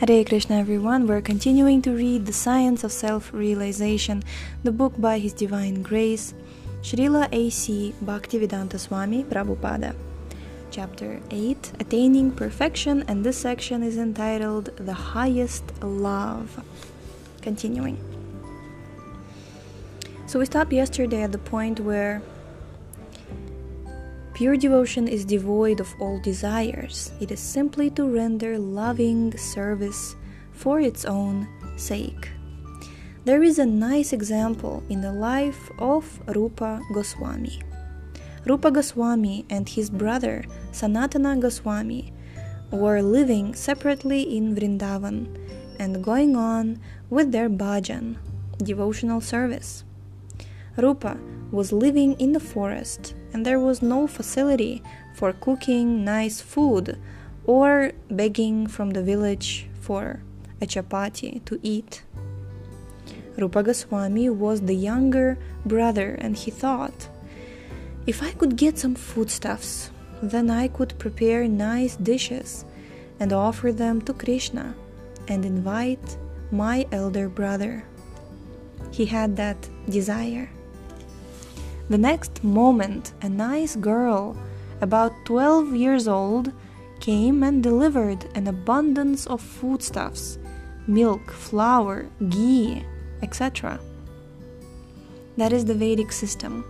Hare Krishna, everyone. We're continuing to read The Science of Self Realization, the book by His Divine Grace, Srila A.C. Bhaktivedanta Swami Prabhupada. Chapter 8 Attaining Perfection, and this section is entitled The Highest Love. Continuing. So, we stopped yesterday at the point where Pure devotion is devoid of all desires. It is simply to render loving service for its own sake. There is a nice example in the life of Rupa Goswami. Rupa Goswami and his brother Sanatana Goswami were living separately in Vrindavan and going on with their bhajan, devotional service. Rupa was living in the forest and there was no facility for cooking nice food or begging from the village for a chapati to eat. Rupa Goswami was the younger brother and he thought, if I could get some foodstuffs, then I could prepare nice dishes and offer them to Krishna and invite my elder brother. He had that desire. The next moment, a nice girl, about 12 years old, came and delivered an abundance of foodstuffs milk, flour, ghee, etc. That is the Vedic system.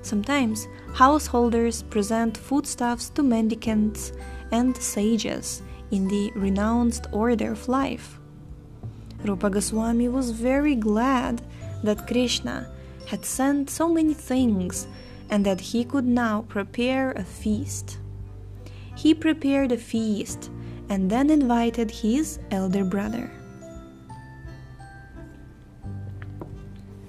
Sometimes householders present foodstuffs to mendicants and sages in the renounced order of life. Rupa Goswami was very glad that Krishna had sent so many things and that he could now prepare a feast. He prepared a feast and then invited his elder brother.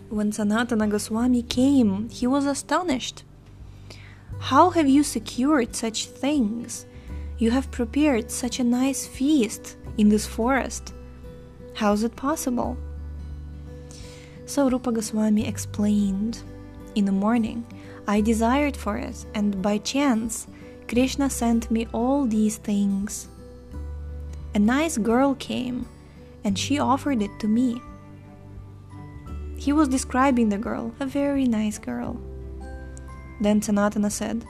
When Sanatana Goswami came, he was astonished. How have you secured such things? You have prepared such a nice feast in this forest. How is it possible? So Rupa Goswami explained In the morning, I desired for it, and by chance, Krishna sent me all these things. A nice girl came, and she offered it to me. He was describing the girl, a very nice girl. Then Sanatana said,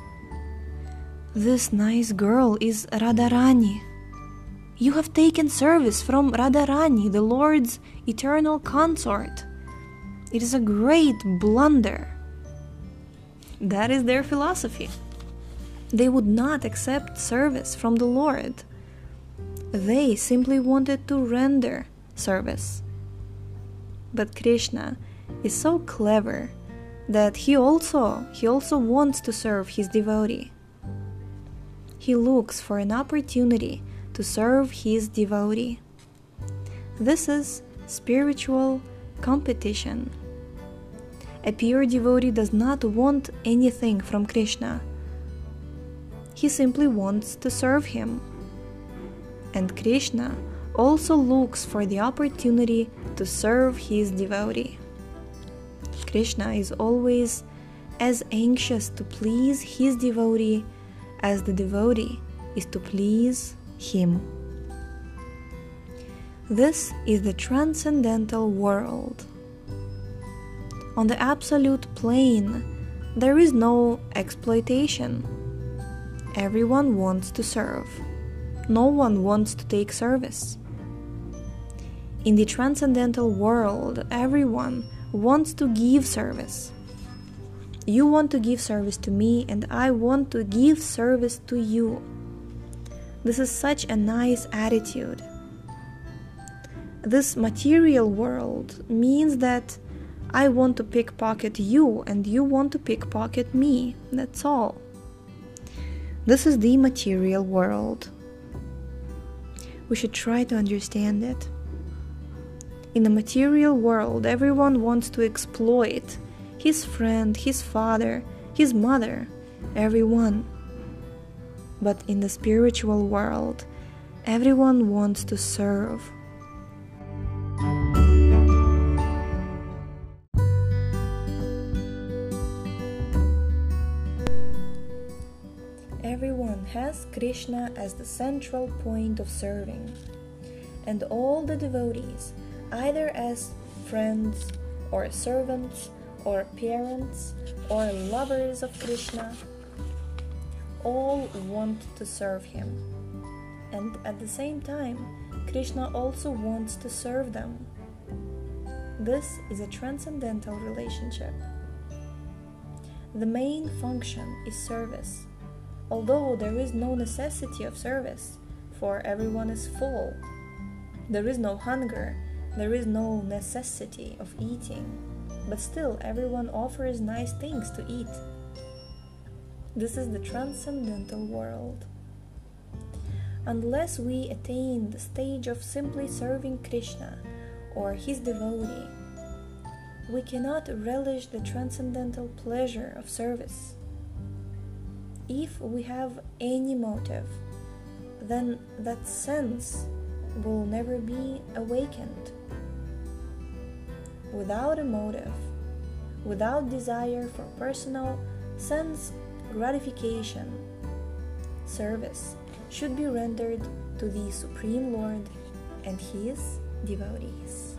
This nice girl is Radharani. You have taken service from Radharani, the Lord's eternal consort. It is a great blunder. That is their philosophy. They would not accept service from the Lord. They simply wanted to render service. But Krishna is so clever that he also he also wants to serve his devotee. He looks for an opportunity to serve his devotee. This is spiritual competition. A pure devotee does not want anything from Krishna. He simply wants to serve him. And Krishna also looks for the opportunity to serve his devotee. Krishna is always as anxious to please his devotee as the devotee is to please him. This is the transcendental world. On the absolute plane, there is no exploitation. Everyone wants to serve. No one wants to take service. In the transcendental world, everyone wants to give service. You want to give service to me, and I want to give service to you. This is such a nice attitude this material world means that I want to pickpocket you and you want to pickpocket me. That's all. This is the material world. We should try to understand it. In the material world, everyone wants to exploit his friend, his father, his mother, everyone. But in the spiritual world, everyone wants to serve. Has Krishna as the central point of serving. and all the devotees, either as friends or servants or parents or lovers of Krishna, all want to serve him. And at the same time, Krishna also wants to serve them. This is a transcendental relationship. The main function is service, although there is no necessity of service, for everyone is full. There is no hunger, there is no necessity of eating, but still everyone offers nice things to eat. This is the transcendental world. Unless we attain the stage of simply serving Krishna or his devotee, we cannot relish the transcendental pleasure of service. If we have any motive, then that sense will never be awakened. Without a motive, without desire for personal sense gratification, service should be rendered to the Supreme Lord and His devotees.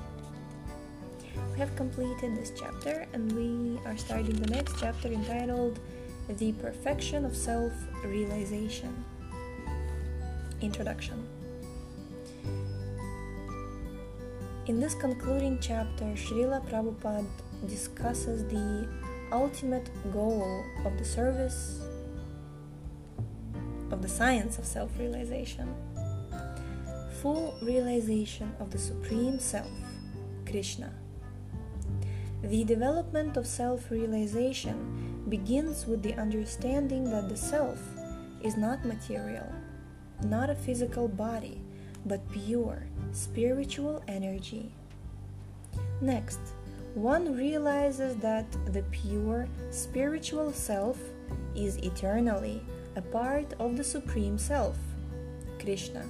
We have completed this chapter and we are starting the next chapter entitled The Perfection of Self Realization. Introduction In this concluding chapter, Srila Prabhupada discusses the ultimate goal of the service of the science of self realization full realization of the Supreme Self, Krishna. The development of self realization begins with the understanding that the self is not material, not a physical body, but pure spiritual energy. Next, one realizes that the pure spiritual self is eternally a part of the Supreme Self, Krishna.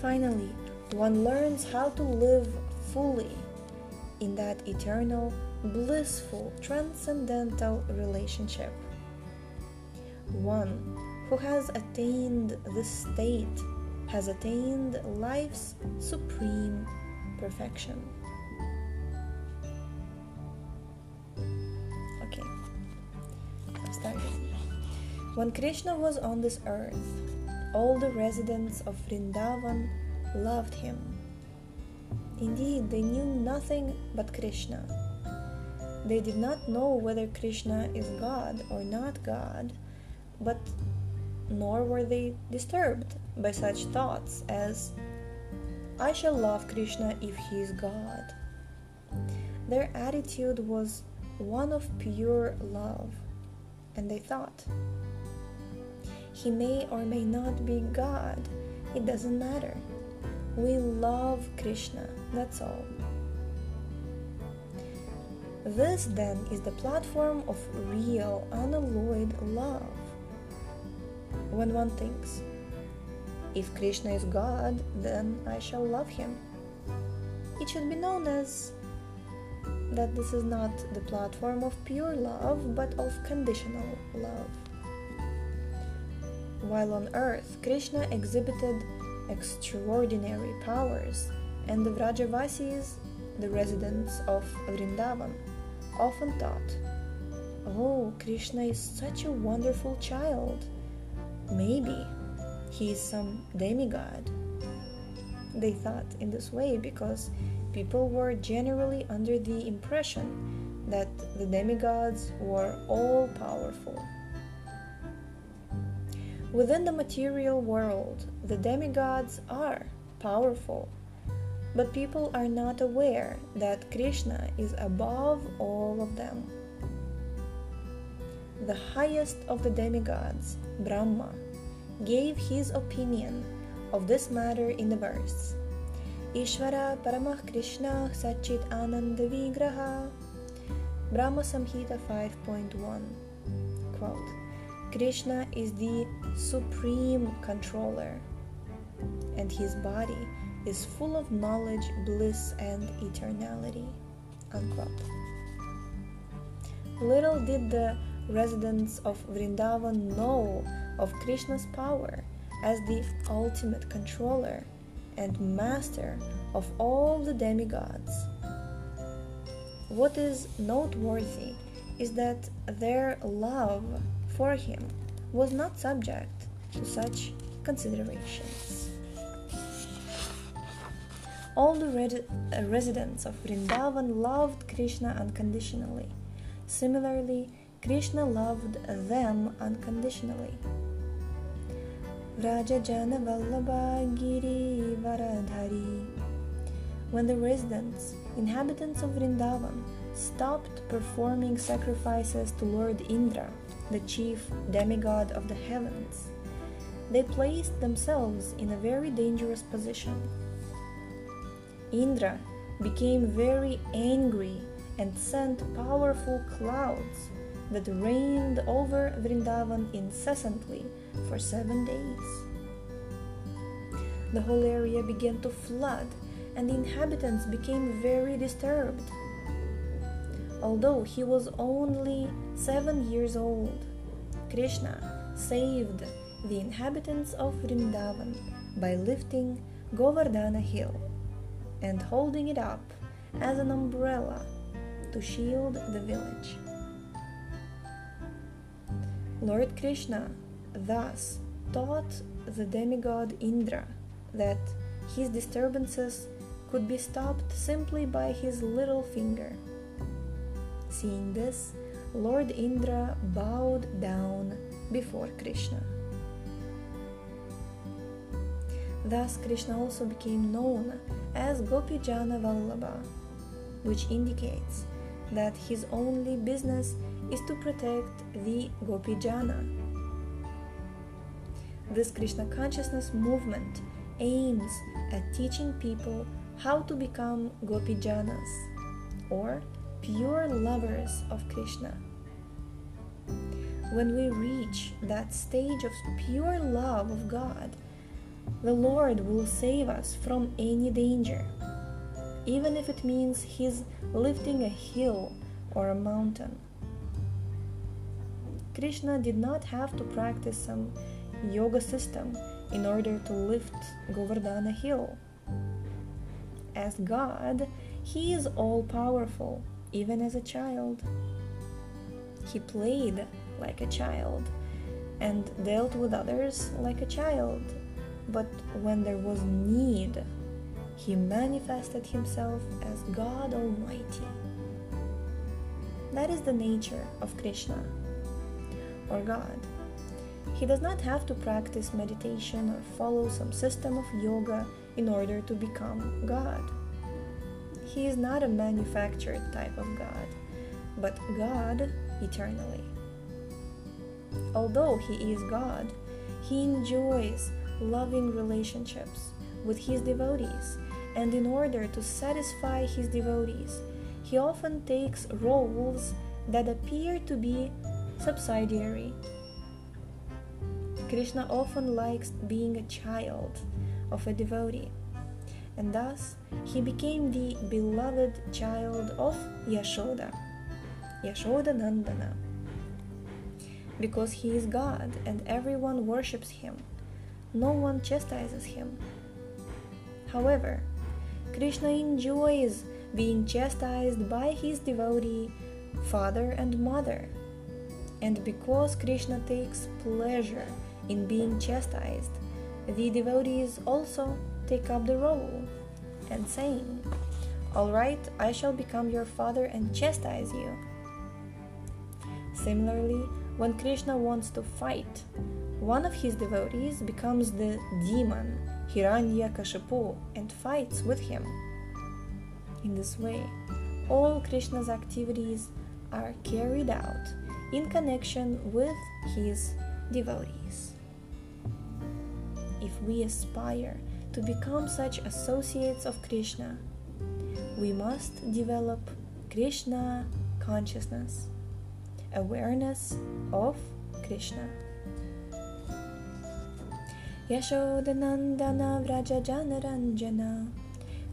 Finally, one learns how to live fully in that eternal, blissful, transcendental relationship. One who has attained this state has attained life's supreme perfection. Okay. When Krishna was on this earth, all the residents of Vrindavan loved him. Indeed, they knew nothing but Krishna. They did not know whether Krishna is God or not God, but nor were they disturbed by such thoughts as, I shall love Krishna if he is God. Their attitude was one of pure love, and they thought, He may or may not be God, it doesn't matter. We love Krishna, that's all. This then is the platform of real, unalloyed love. When one thinks, if Krishna is God, then I shall love him. It should be known as that this is not the platform of pure love, but of conditional love. While on earth, Krishna exhibited extraordinary powers, and the Vrajavasis, the residents of Vrindavan, often thought, Oh, Krishna is such a wonderful child. Maybe he is some demigod. They thought in this way because people were generally under the impression that the demigods were all powerful. Within the material world, the demigods are powerful, but people are not aware that Krishna is above all of them. The highest of the demigods, Brahma, gave his opinion of this matter in the verse. Ishvara Paramah Krishna Sachit Ananda Vigraha. Brahma Samhita 5.1 Quote Krishna is the supreme controller and his body is full of knowledge, bliss, and eternality. Unquote. Little did the residents of Vrindavan know of Krishna's power as the ultimate controller and master of all the demigods. What is noteworthy is that their love for him was not subject to such considerations. All the uh, residents of Vrindavan loved Krishna unconditionally. Similarly, Krishna loved them unconditionally. Vrajajana Vallabha Giri Varadhari. When the residents, inhabitants of Vrindavan, stopped performing sacrifices to Lord Indra, the chief demigod of the heavens, they placed themselves in a very dangerous position. Indra became very angry and sent powerful clouds that rained over Vrindavan incessantly for seven days. The whole area began to flood, and the inhabitants became very disturbed. Although he was only seven years old, Krishna saved the inhabitants of Vrindavan by lifting Govardhana hill and holding it up as an umbrella to shield the village. Lord Krishna thus taught the demigod Indra that his disturbances could be stopped simply by his little finger. Seeing this, Lord Indra bowed down before Krishna. Thus, Krishna also became known as Gopijana Vallabha, which indicates that his only business is to protect the Gopijana. This Krishna consciousness movement aims at teaching people how to become Gopijanas, or pure lovers of Krishna. When we reach that stage of pure love of God, the Lord will save us from any danger, even if it means He's lifting a hill or a mountain. Krishna did not have to practice some yoga system in order to lift Govardhana hill. As God, He is all powerful, even as a child. He played like a child and dealt with others like a child but when there was need, he manifested himself as God Almighty. That is the nature of Krishna, or God. He does not have to practice meditation or follow some system of yoga in order to become God. He is not a manufactured type of God, but God eternally. Although he is God, he enjoys loving relationships with his devotees, and in order to satisfy his devotees, he often takes roles that appear to be subsidiary. Krishna often likes being a child of a devotee, and thus he became the beloved child of Yashoda, Yashoda Nandana, because he is God and everyone worships him no one chastises him. However, Krishna enjoys being chastised by his devotee, father and mother. And because Krishna takes pleasure in being chastised, the devotees also take up the role and saying, Alright, I shall become your father and chastise you. Similarly, when Krishna wants to fight, one of his devotees becomes the demon Hiranyakashipu and fights with him. In this way, all Krishna's activities are carried out in connection with his devotees. If we aspire to become such associates of Krishna, we must develop Krishna consciousness, awareness of Krishna. Yashodanandana Vrajajanaranjana.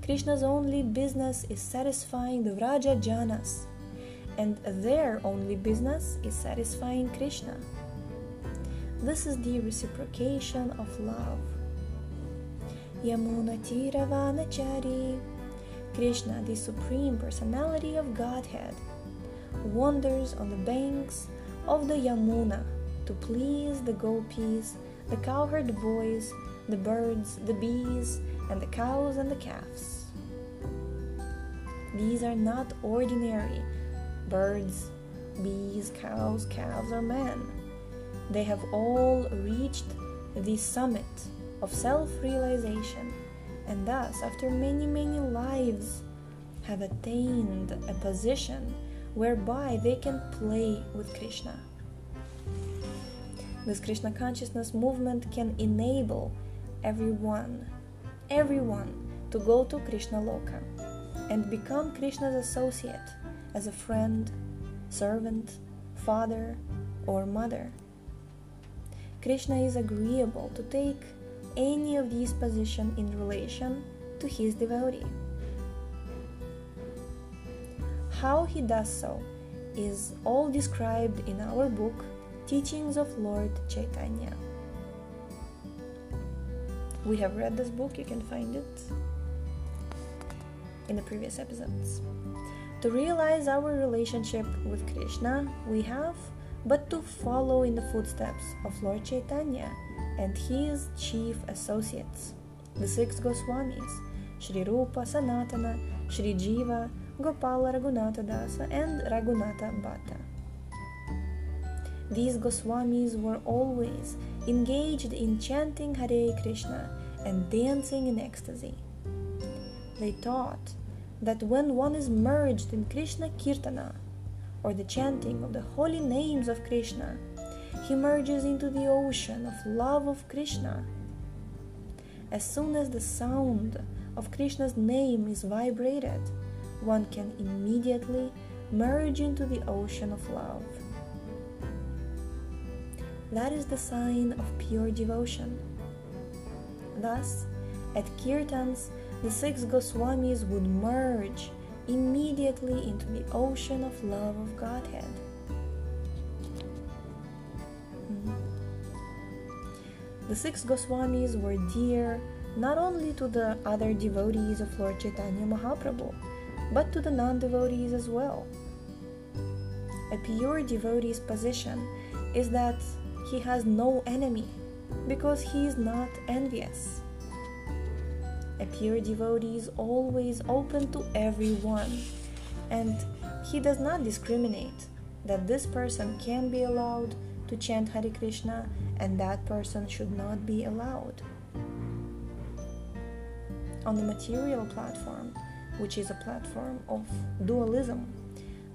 Krishna's only business is satisfying the Vrajajanas, and their only business is satisfying Krishna. This is the reciprocation of love. Yamuna Tiravanachari. Krishna, the Supreme Personality of Godhead, wanders on the banks of the Yamuna to please the gopis, the cowherd boys, the birds, the bees, and the cows and the calves. These are not ordinary birds, bees, cows, calves, or men. They have all reached the summit of self realization and thus, after many, many lives, have attained a position whereby they can play with Krishna. This Krishna consciousness movement can enable everyone, everyone to go to Krishna Loka and become Krishna's associate as a friend, servant, father, or mother. Krishna is agreeable to take any of these positions in relation to his devotee. How he does so is all described in our book Teachings of Lord Chaitanya. We have read this book, you can find it in the previous episodes. To realize our relationship with Krishna, we have but to follow in the footsteps of Lord Chaitanya and his chief associates, the six Goswamis, Sri Rupa, Sanatana, Sri Jiva, Gopala Raghunatha Dasa, and Raghunatha Bhatta. These Goswamis were always engaged in chanting Hare Krishna and dancing in ecstasy. They taught that when one is merged in Krishna Kirtana, or the chanting of the holy names of Krishna, he merges into the ocean of love of Krishna. As soon as the sound of Krishna's name is vibrated, one can immediately merge into the ocean of love. That is the sign of pure devotion. Thus, at Kirtans, the six Goswamis would merge immediately into the ocean of love of Godhead. Hmm. The six Goswamis were dear not only to the other devotees of Lord Chaitanya Mahaprabhu, but to the non devotees as well. A pure devotee's position is that he has no enemy because he is not envious. A pure devotee is always open to everyone and he does not discriminate that this person can be allowed to chant Hare Krishna and that person should not be allowed. On the material platform, which is a platform of dualism,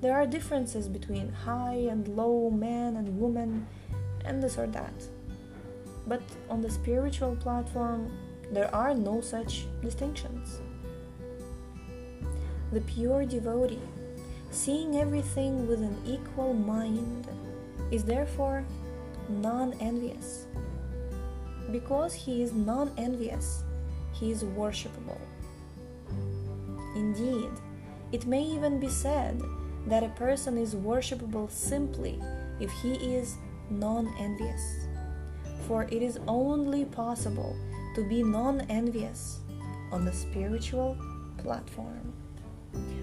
there are differences between high and low man and woman and this or that. But on the spiritual platform, there are no such distinctions. The pure devotee, seeing everything with an equal mind, is therefore non envious. Because he is non envious, he is worshipable. Indeed, it may even be said that a person is worshipable simply if he is non envious. For it is only possible to be non envious on the spiritual platform.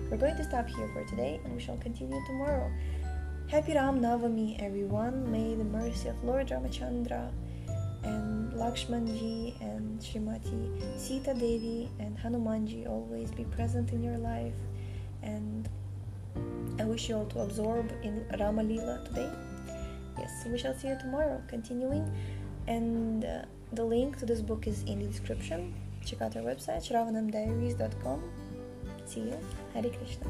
We're going to stop here for today and we shall continue tomorrow. Happy Ram Navami, everyone. May the mercy of Lord Ramachandra and Lakshmanji and Srimati Sita Devi and Hanumanji always be present in your life. And I wish you all to absorb in Rama Lila today. Yes, we shall see you tomorrow. Continuing, and uh, the link to this book is in the description. Check out our website, shravanamdiaries.com. See you. Hare Krishna.